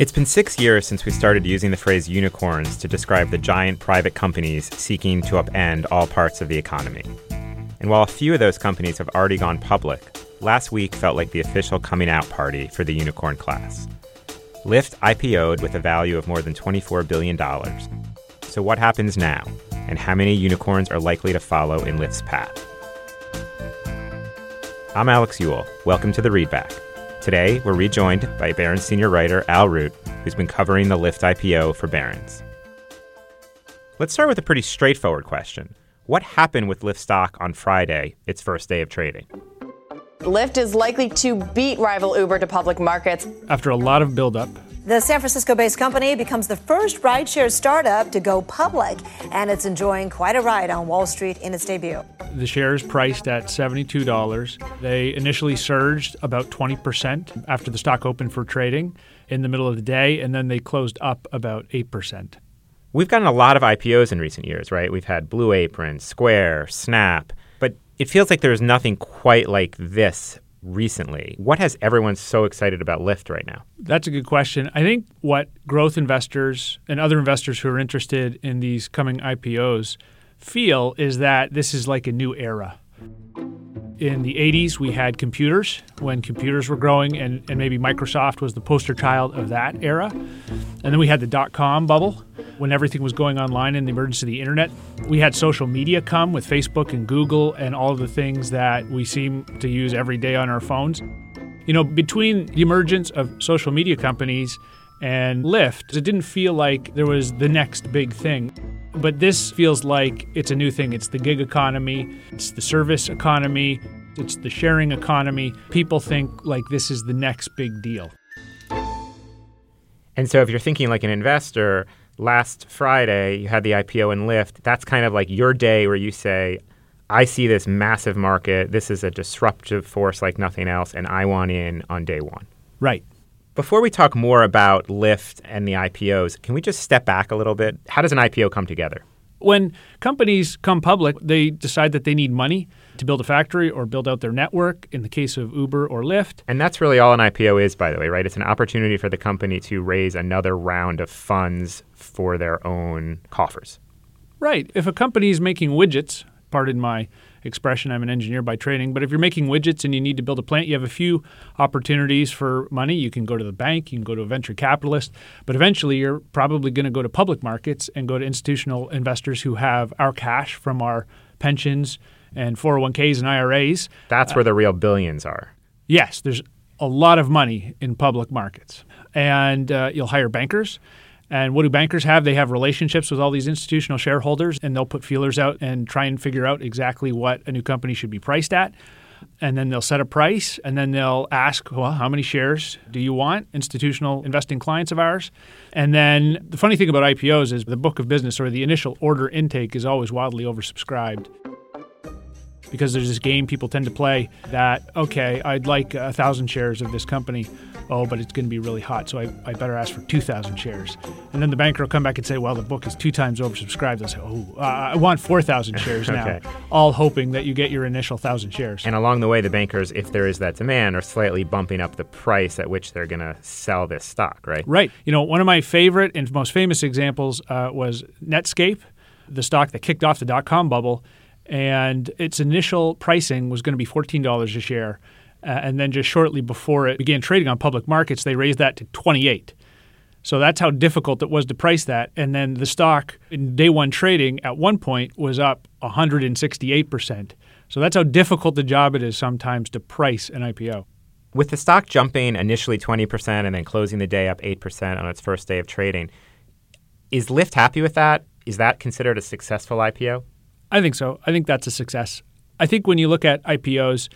It's been six years since we started using the phrase unicorns to describe the giant private companies seeking to upend all parts of the economy. And while a few of those companies have already gone public, last week felt like the official coming out party for the unicorn class. Lyft IPO'd with a value of more than $24 billion. So, what happens now, and how many unicorns are likely to follow in Lyft's path? I'm Alex Eule. Welcome to the Readback. Today, we're rejoined by Barron's senior writer Al Root, who's been covering the Lyft IPO for Barron's. Let's start with a pretty straightforward question. What happened with Lyft stock on Friday, its first day of trading? Lyft is likely to beat rival Uber to public markets. After a lot of buildup, the San Francisco based company becomes the first rideshare startup to go public, and it's enjoying quite a ride on Wall Street in its debut. The shares priced at $72. They initially surged about 20% after the stock opened for trading in the middle of the day, and then they closed up about 8%. We've gotten a lot of IPOs in recent years, right? We've had Blue Apron, Square, Snap, but it feels like there's nothing quite like this recently. What has everyone so excited about Lyft right now? That's a good question. I think what growth investors and other investors who are interested in these coming IPOs feel is that this is like a new era. In the 80s, we had computers when computers were growing, and, and maybe Microsoft was the poster child of that era. And then we had the dot com bubble when everything was going online and the emergence of the internet. We had social media come with Facebook and Google and all the things that we seem to use every day on our phones. You know, between the emergence of social media companies and Lyft, it didn't feel like there was the next big thing. But this feels like it's a new thing. It's the gig economy, it's the service economy, it's the sharing economy. People think like this is the next big deal. And so if you're thinking like an investor, last Friday you had the IPO in Lyft. That's kind of like your day where you say, I see this massive market. This is a disruptive force like nothing else, and I want in on day one. Right. Before we talk more about Lyft and the IPOs, can we just step back a little bit? How does an IPO come together? When companies come public, they decide that they need money to build a factory or build out their network in the case of Uber or Lyft. And that's really all an IPO is, by the way, right? It's an opportunity for the company to raise another round of funds for their own coffers. Right. If a company is making widgets, pardon my expression. I'm an engineer by training. But if you're making widgets and you need to build a plant, you have a few opportunities for money. You can go to the bank, you can go to a venture capitalist, but eventually you're probably going to go to public markets and go to institutional investors who have our cash from our pensions and 401ks and IRAs. That's where the real billions are. Yes, there's a lot of money in public markets. And uh, you'll hire bankers and what do bankers have? They have relationships with all these institutional shareholders, and they'll put feelers out and try and figure out exactly what a new company should be priced at. And then they'll set a price, and then they'll ask, well, how many shares do you want? Institutional investing clients of ours. And then the funny thing about IPOs is the book of business or the initial order intake is always wildly oversubscribed because there's this game people tend to play that okay i'd like a thousand shares of this company oh, but it's going to be really hot, so I, I better ask for 2,000 shares. And then the banker will come back and say, well, the book is two times oversubscribed. They'll say, oh, uh, I want 4,000 shares now, okay. all hoping that you get your initial 1,000 shares. And along the way, the bankers, if there is that demand, are slightly bumping up the price at which they're going to sell this stock, right? Right. You know, one of my favorite and most famous examples uh, was Netscape, the stock that kicked off the dot com bubble. And its initial pricing was going to be $14 a share. Uh, and then just shortly before it began trading on public markets, they raised that to 28. So that's how difficult it was to price that. And then the stock in day one trading at one point was up 168%. So that's how difficult the job it is sometimes to price an IPO. With the stock jumping initially 20% and then closing the day up 8% on its first day of trading, is Lyft happy with that? Is that considered a successful IPO? I think so. I think that's a success. I think when you look at IPOs,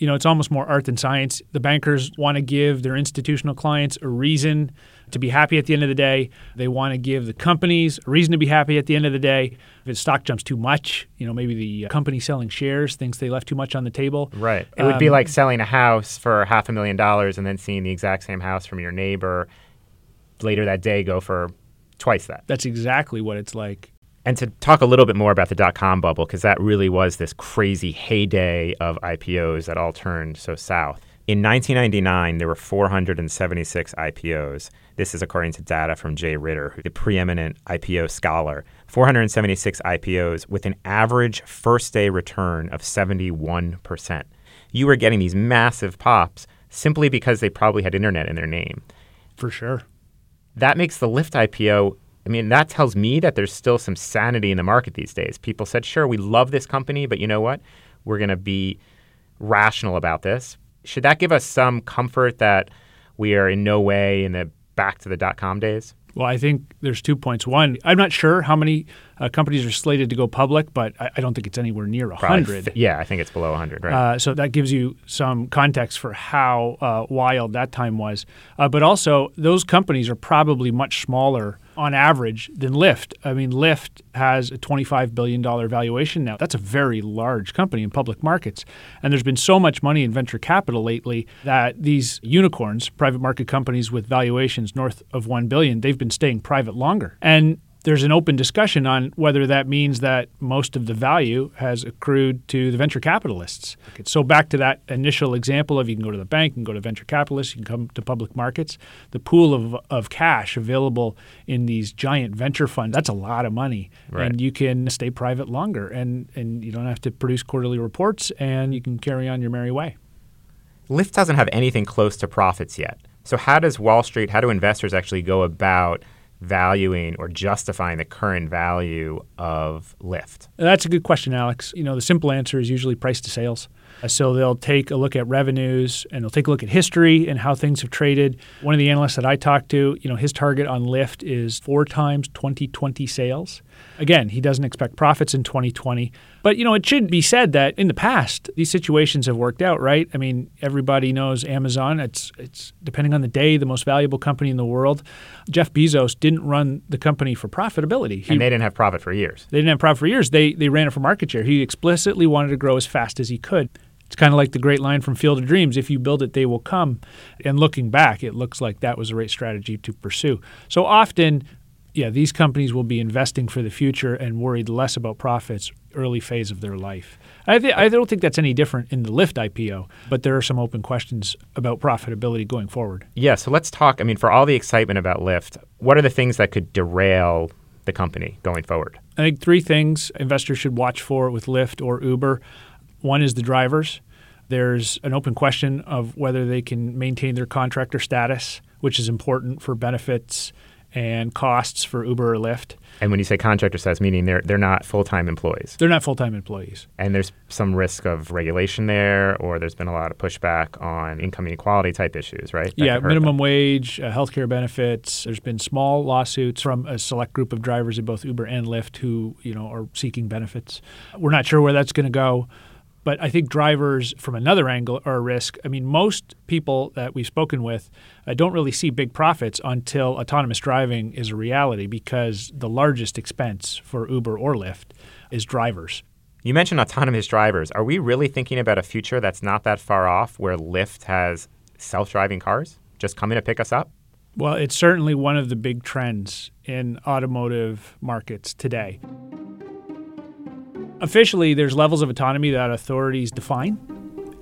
you know, it's almost more art than science. The bankers want to give their institutional clients a reason to be happy at the end of the day. They want to give the companies a reason to be happy at the end of the day. If the stock jumps too much, you know, maybe the company selling shares thinks they left too much on the table. Right. It would um, be like selling a house for half a million dollars and then seeing the exact same house from your neighbor later that day go for twice that. That's exactly what it's like and to talk a little bit more about the dot com bubble, because that really was this crazy heyday of IPOs that all turned so south. In 1999, there were 476 IPOs. This is according to data from Jay Ritter, the preeminent IPO scholar. 476 IPOs with an average first day return of 71%. You were getting these massive pops simply because they probably had internet in their name. For sure. That makes the Lyft IPO I mean, that tells me that there's still some sanity in the market these days. People said, sure, we love this company, but you know what? We're going to be rational about this. Should that give us some comfort that we are in no way in the back to the dot com days? Well, I think there's two points. One, I'm not sure how many uh, companies are slated to go public, but I, I don't think it's anywhere near 100. Th- yeah, I think it's below 100, right? Uh, so that gives you some context for how uh, wild that time was. Uh, but also, those companies are probably much smaller on average than Lyft. I mean, Lyft has a $25 billion valuation now. That's a very large company in public markets. And there's been so much money in venture capital lately that these unicorns, private market companies with valuations north of 1 billion, they've been staying private longer. And there's an open discussion on whether that means that most of the value has accrued to the venture capitalists. So back to that initial example of you can go to the bank, you can go to venture capitalists, you can come to public markets. The pool of, of cash available in these giant venture funds, that's a lot of money. Right. And you can stay private longer and, and you don't have to produce quarterly reports and you can carry on your merry way. Lyft doesn't have anything close to profits yet. So how does Wall Street, how do investors actually go about – valuing or justifying the current value of Lyft? That's a good question, Alex. You know, the simple answer is usually price to sales. Uh, so they'll take a look at revenues and they'll take a look at history and how things have traded. One of the analysts that I talked to, you know, his target on Lyft is four times 2020 sales. Again, he doesn't expect profits in 2020. But, you know, it should be said that in the past, these situations have worked out, right? I mean, everybody knows Amazon. It's, it's depending on the day, the most valuable company in the world. Jeff Bezos didn't run the company for profitability. He, and they didn't have profit for years. They didn't have profit for years. They, they ran it for market share. He explicitly wanted to grow as fast as he could. It's kind of like the great line from Field of Dreams if you build it, they will come. And looking back, it looks like that was the right strategy to pursue. So often, yeah, these companies will be investing for the future and worried less about profits early phase of their life. I, th- I don't think that's any different in the Lyft IPO, but there are some open questions about profitability going forward. Yeah, so let's talk. I mean, for all the excitement about Lyft, what are the things that could derail the company going forward? I think three things investors should watch for with Lyft or Uber. One is the drivers. There's an open question of whether they can maintain their contractor status, which is important for benefits and costs for Uber or Lyft. And when you say contractor status, meaning they're they're not full time employees. They're not full time employees. And there's some risk of regulation there, or there's been a lot of pushback on income inequality type issues, right? That yeah, minimum them. wage, uh, healthcare benefits. There's been small lawsuits from a select group of drivers at both Uber and Lyft who you know are seeking benefits. We're not sure where that's going to go. But I think drivers, from another angle, are a risk. I mean, most people that we've spoken with uh, don't really see big profits until autonomous driving is a reality because the largest expense for Uber or Lyft is drivers. You mentioned autonomous drivers. Are we really thinking about a future that's not that far off where Lyft has self driving cars just coming to pick us up? Well, it's certainly one of the big trends in automotive markets today. Officially, there's levels of autonomy that authorities define,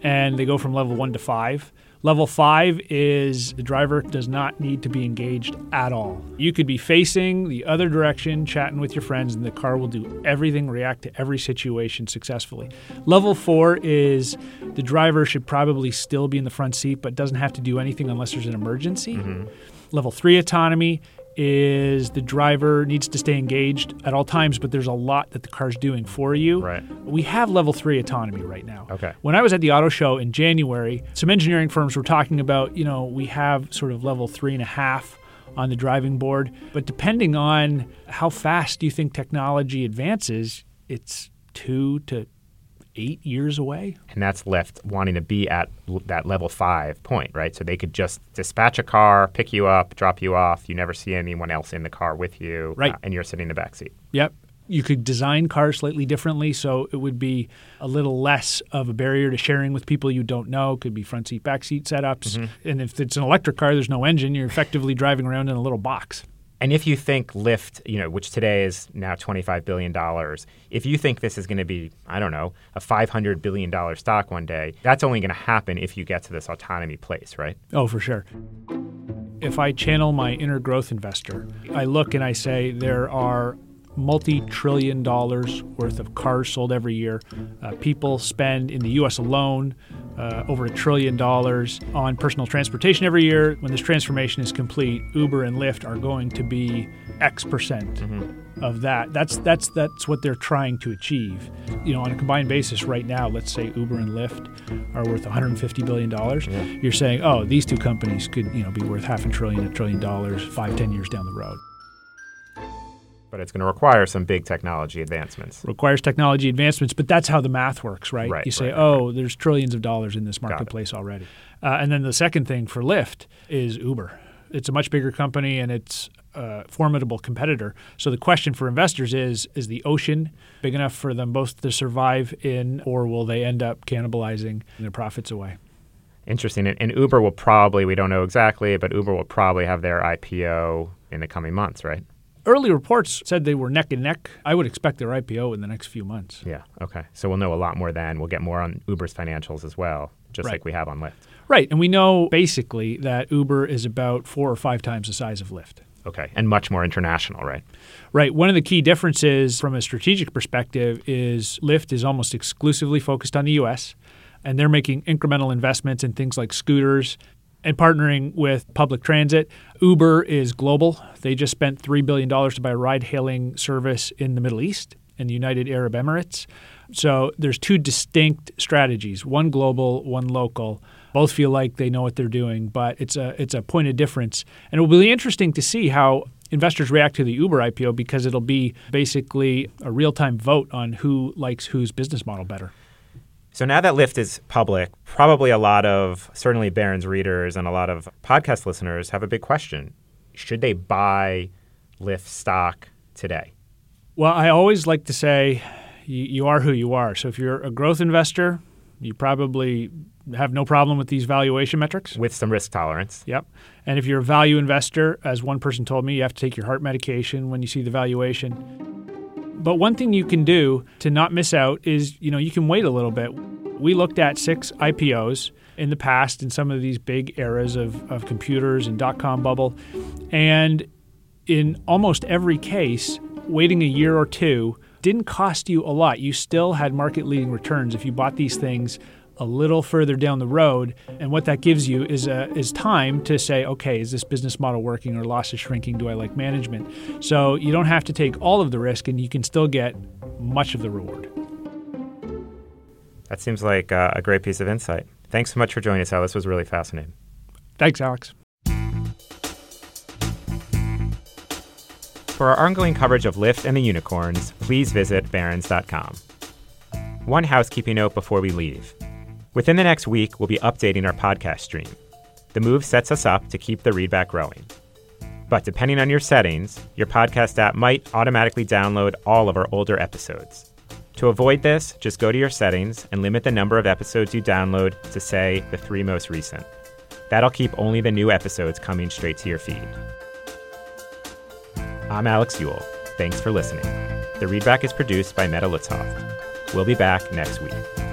and they go from level one to five. Level five is the driver does not need to be engaged at all. You could be facing the other direction, chatting with your friends, and the car will do everything, react to every situation successfully. Level four is the driver should probably still be in the front seat, but doesn't have to do anything unless there's an emergency. Mm-hmm. Level three autonomy is the driver needs to stay engaged at all times, but there's a lot that the car's doing for you. Right. We have level three autonomy right now. Okay. When I was at the auto show in January, some engineering firms were talking about, you know, we have sort of level three and a half on the driving board, but depending on how fast you think technology advances, it's two to eight years away. And that's Lyft wanting to be at that level five point, right? So they could just dispatch a car, pick you up, drop you off. You never see anyone else in the car with you. Right. Uh, and you're sitting in the back seat. Yep. You could design cars slightly differently, so it would be a little less of a barrier to sharing with people you don't know. Could be front seat, back seat setups. Mm-hmm. And if it's an electric car, there's no engine. You're effectively driving around in a little box. And if you think Lyft, you know, which today is now $25 billion, if you think this is going to be, I don't know, a $500 billion stock one day, that's only going to happen if you get to this autonomy place, right? Oh, for sure. If I channel my inner growth investor, I look and I say there are multi trillion dollars worth of cars sold every year. Uh, people spend in the US alone uh, over a trillion dollars on personal transportation every year. When this transformation is complete, Uber and Lyft are going to be X percent mm-hmm. of that. That's that's that's what they're trying to achieve. You know, on a combined basis, right now, let's say Uber and Lyft are worth 150 billion dollars. Yeah. You're saying, oh, these two companies could you know be worth half a trillion, a trillion dollars, five, ten years down the road but it's going to require some big technology advancements. Requires technology advancements, but that's how the math works, right? right you say, right, oh, right. there's trillions of dollars in this marketplace already. Uh, and then the second thing for Lyft is Uber. It's a much bigger company and it's a formidable competitor. So the question for investors is is the ocean big enough for them both to survive in, or will they end up cannibalizing their profits away? Interesting. And, and Uber will probably, we don't know exactly, but Uber will probably have their IPO in the coming months, right? Early reports said they were neck and neck. I would expect their IPO in the next few months. Yeah. Okay. So we'll know a lot more then. We'll get more on Uber's financials as well, just right. like we have on Lyft. Right. And we know basically that Uber is about four or five times the size of Lyft. Okay. And much more international, right? Right. One of the key differences from a strategic perspective is Lyft is almost exclusively focused on the US and they're making incremental investments in things like scooters and partnering with public transit. Uber is global. They just spent $3 billion to buy a ride hailing service in the Middle East in the United Arab Emirates. So there's two distinct strategies one global, one local. Both feel like they know what they're doing, but it's a, it's a point of difference. And it will be interesting to see how investors react to the Uber IPO because it'll be basically a real time vote on who likes whose business model better. So now that Lyft is public, probably a lot of certainly Barron's readers and a lot of podcast listeners have a big question. Should they buy Lyft stock today? Well, I always like to say you, you are who you are. So if you're a growth investor, you probably have no problem with these valuation metrics. With some risk tolerance. Yep. And if you're a value investor, as one person told me, you have to take your heart medication when you see the valuation. But one thing you can do to not miss out is, you know, you can wait a little bit. We looked at six IPOs in the past in some of these big eras of, of computers and dot com bubble. And in almost every case, waiting a year or two didn't cost you a lot. You still had market leading returns if you bought these things a little further down the road. And what that gives you is a, is time to say, okay, is this business model working or loss is shrinking? Do I like management? So you don't have to take all of the risk, and you can still get much of the reward. That seems like uh, a great piece of insight. Thanks so much for joining us, Al. This was really fascinating. Thanks, Alex. For our ongoing coverage of Lyft and the unicorns, please visit barrons.com. One housekeeping note before we leave. Within the next week, we'll be updating our podcast stream. The move sets us up to keep the readback growing. But depending on your settings, your podcast app might automatically download all of our older episodes. To avoid this, just go to your settings and limit the number of episodes you download to, say, the three most recent. That'll keep only the new episodes coming straight to your feed. I'm Alex Eule. Thanks for listening. The Readback is produced by Mette Lützhøft. We'll be back next week.